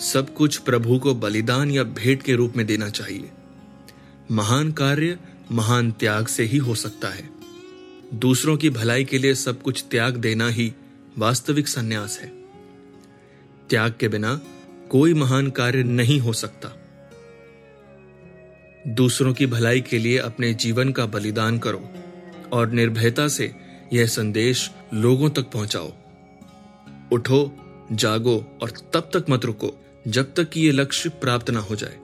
सब कुछ प्रभु को बलिदान या भेंट के रूप में देना चाहिए। महान कार्य, महान त्याग से ही हो सकता है। दूसरों की भलाई के लिए सब कुछ त्याग देना ही वास्तविक संन्यास है। त्याग के बिना कोई महान कार्य नहीं हो सकता। दूसरों की भलाई के लिए अपने जीवन का बलिदान करो और निर्भयता से यह संदेश लोगों तक पहुंचाओ। उठो, जागो और तब तक मत रुको। जब तक कि ये लक्ष्य प्राप्त ना हो जाए।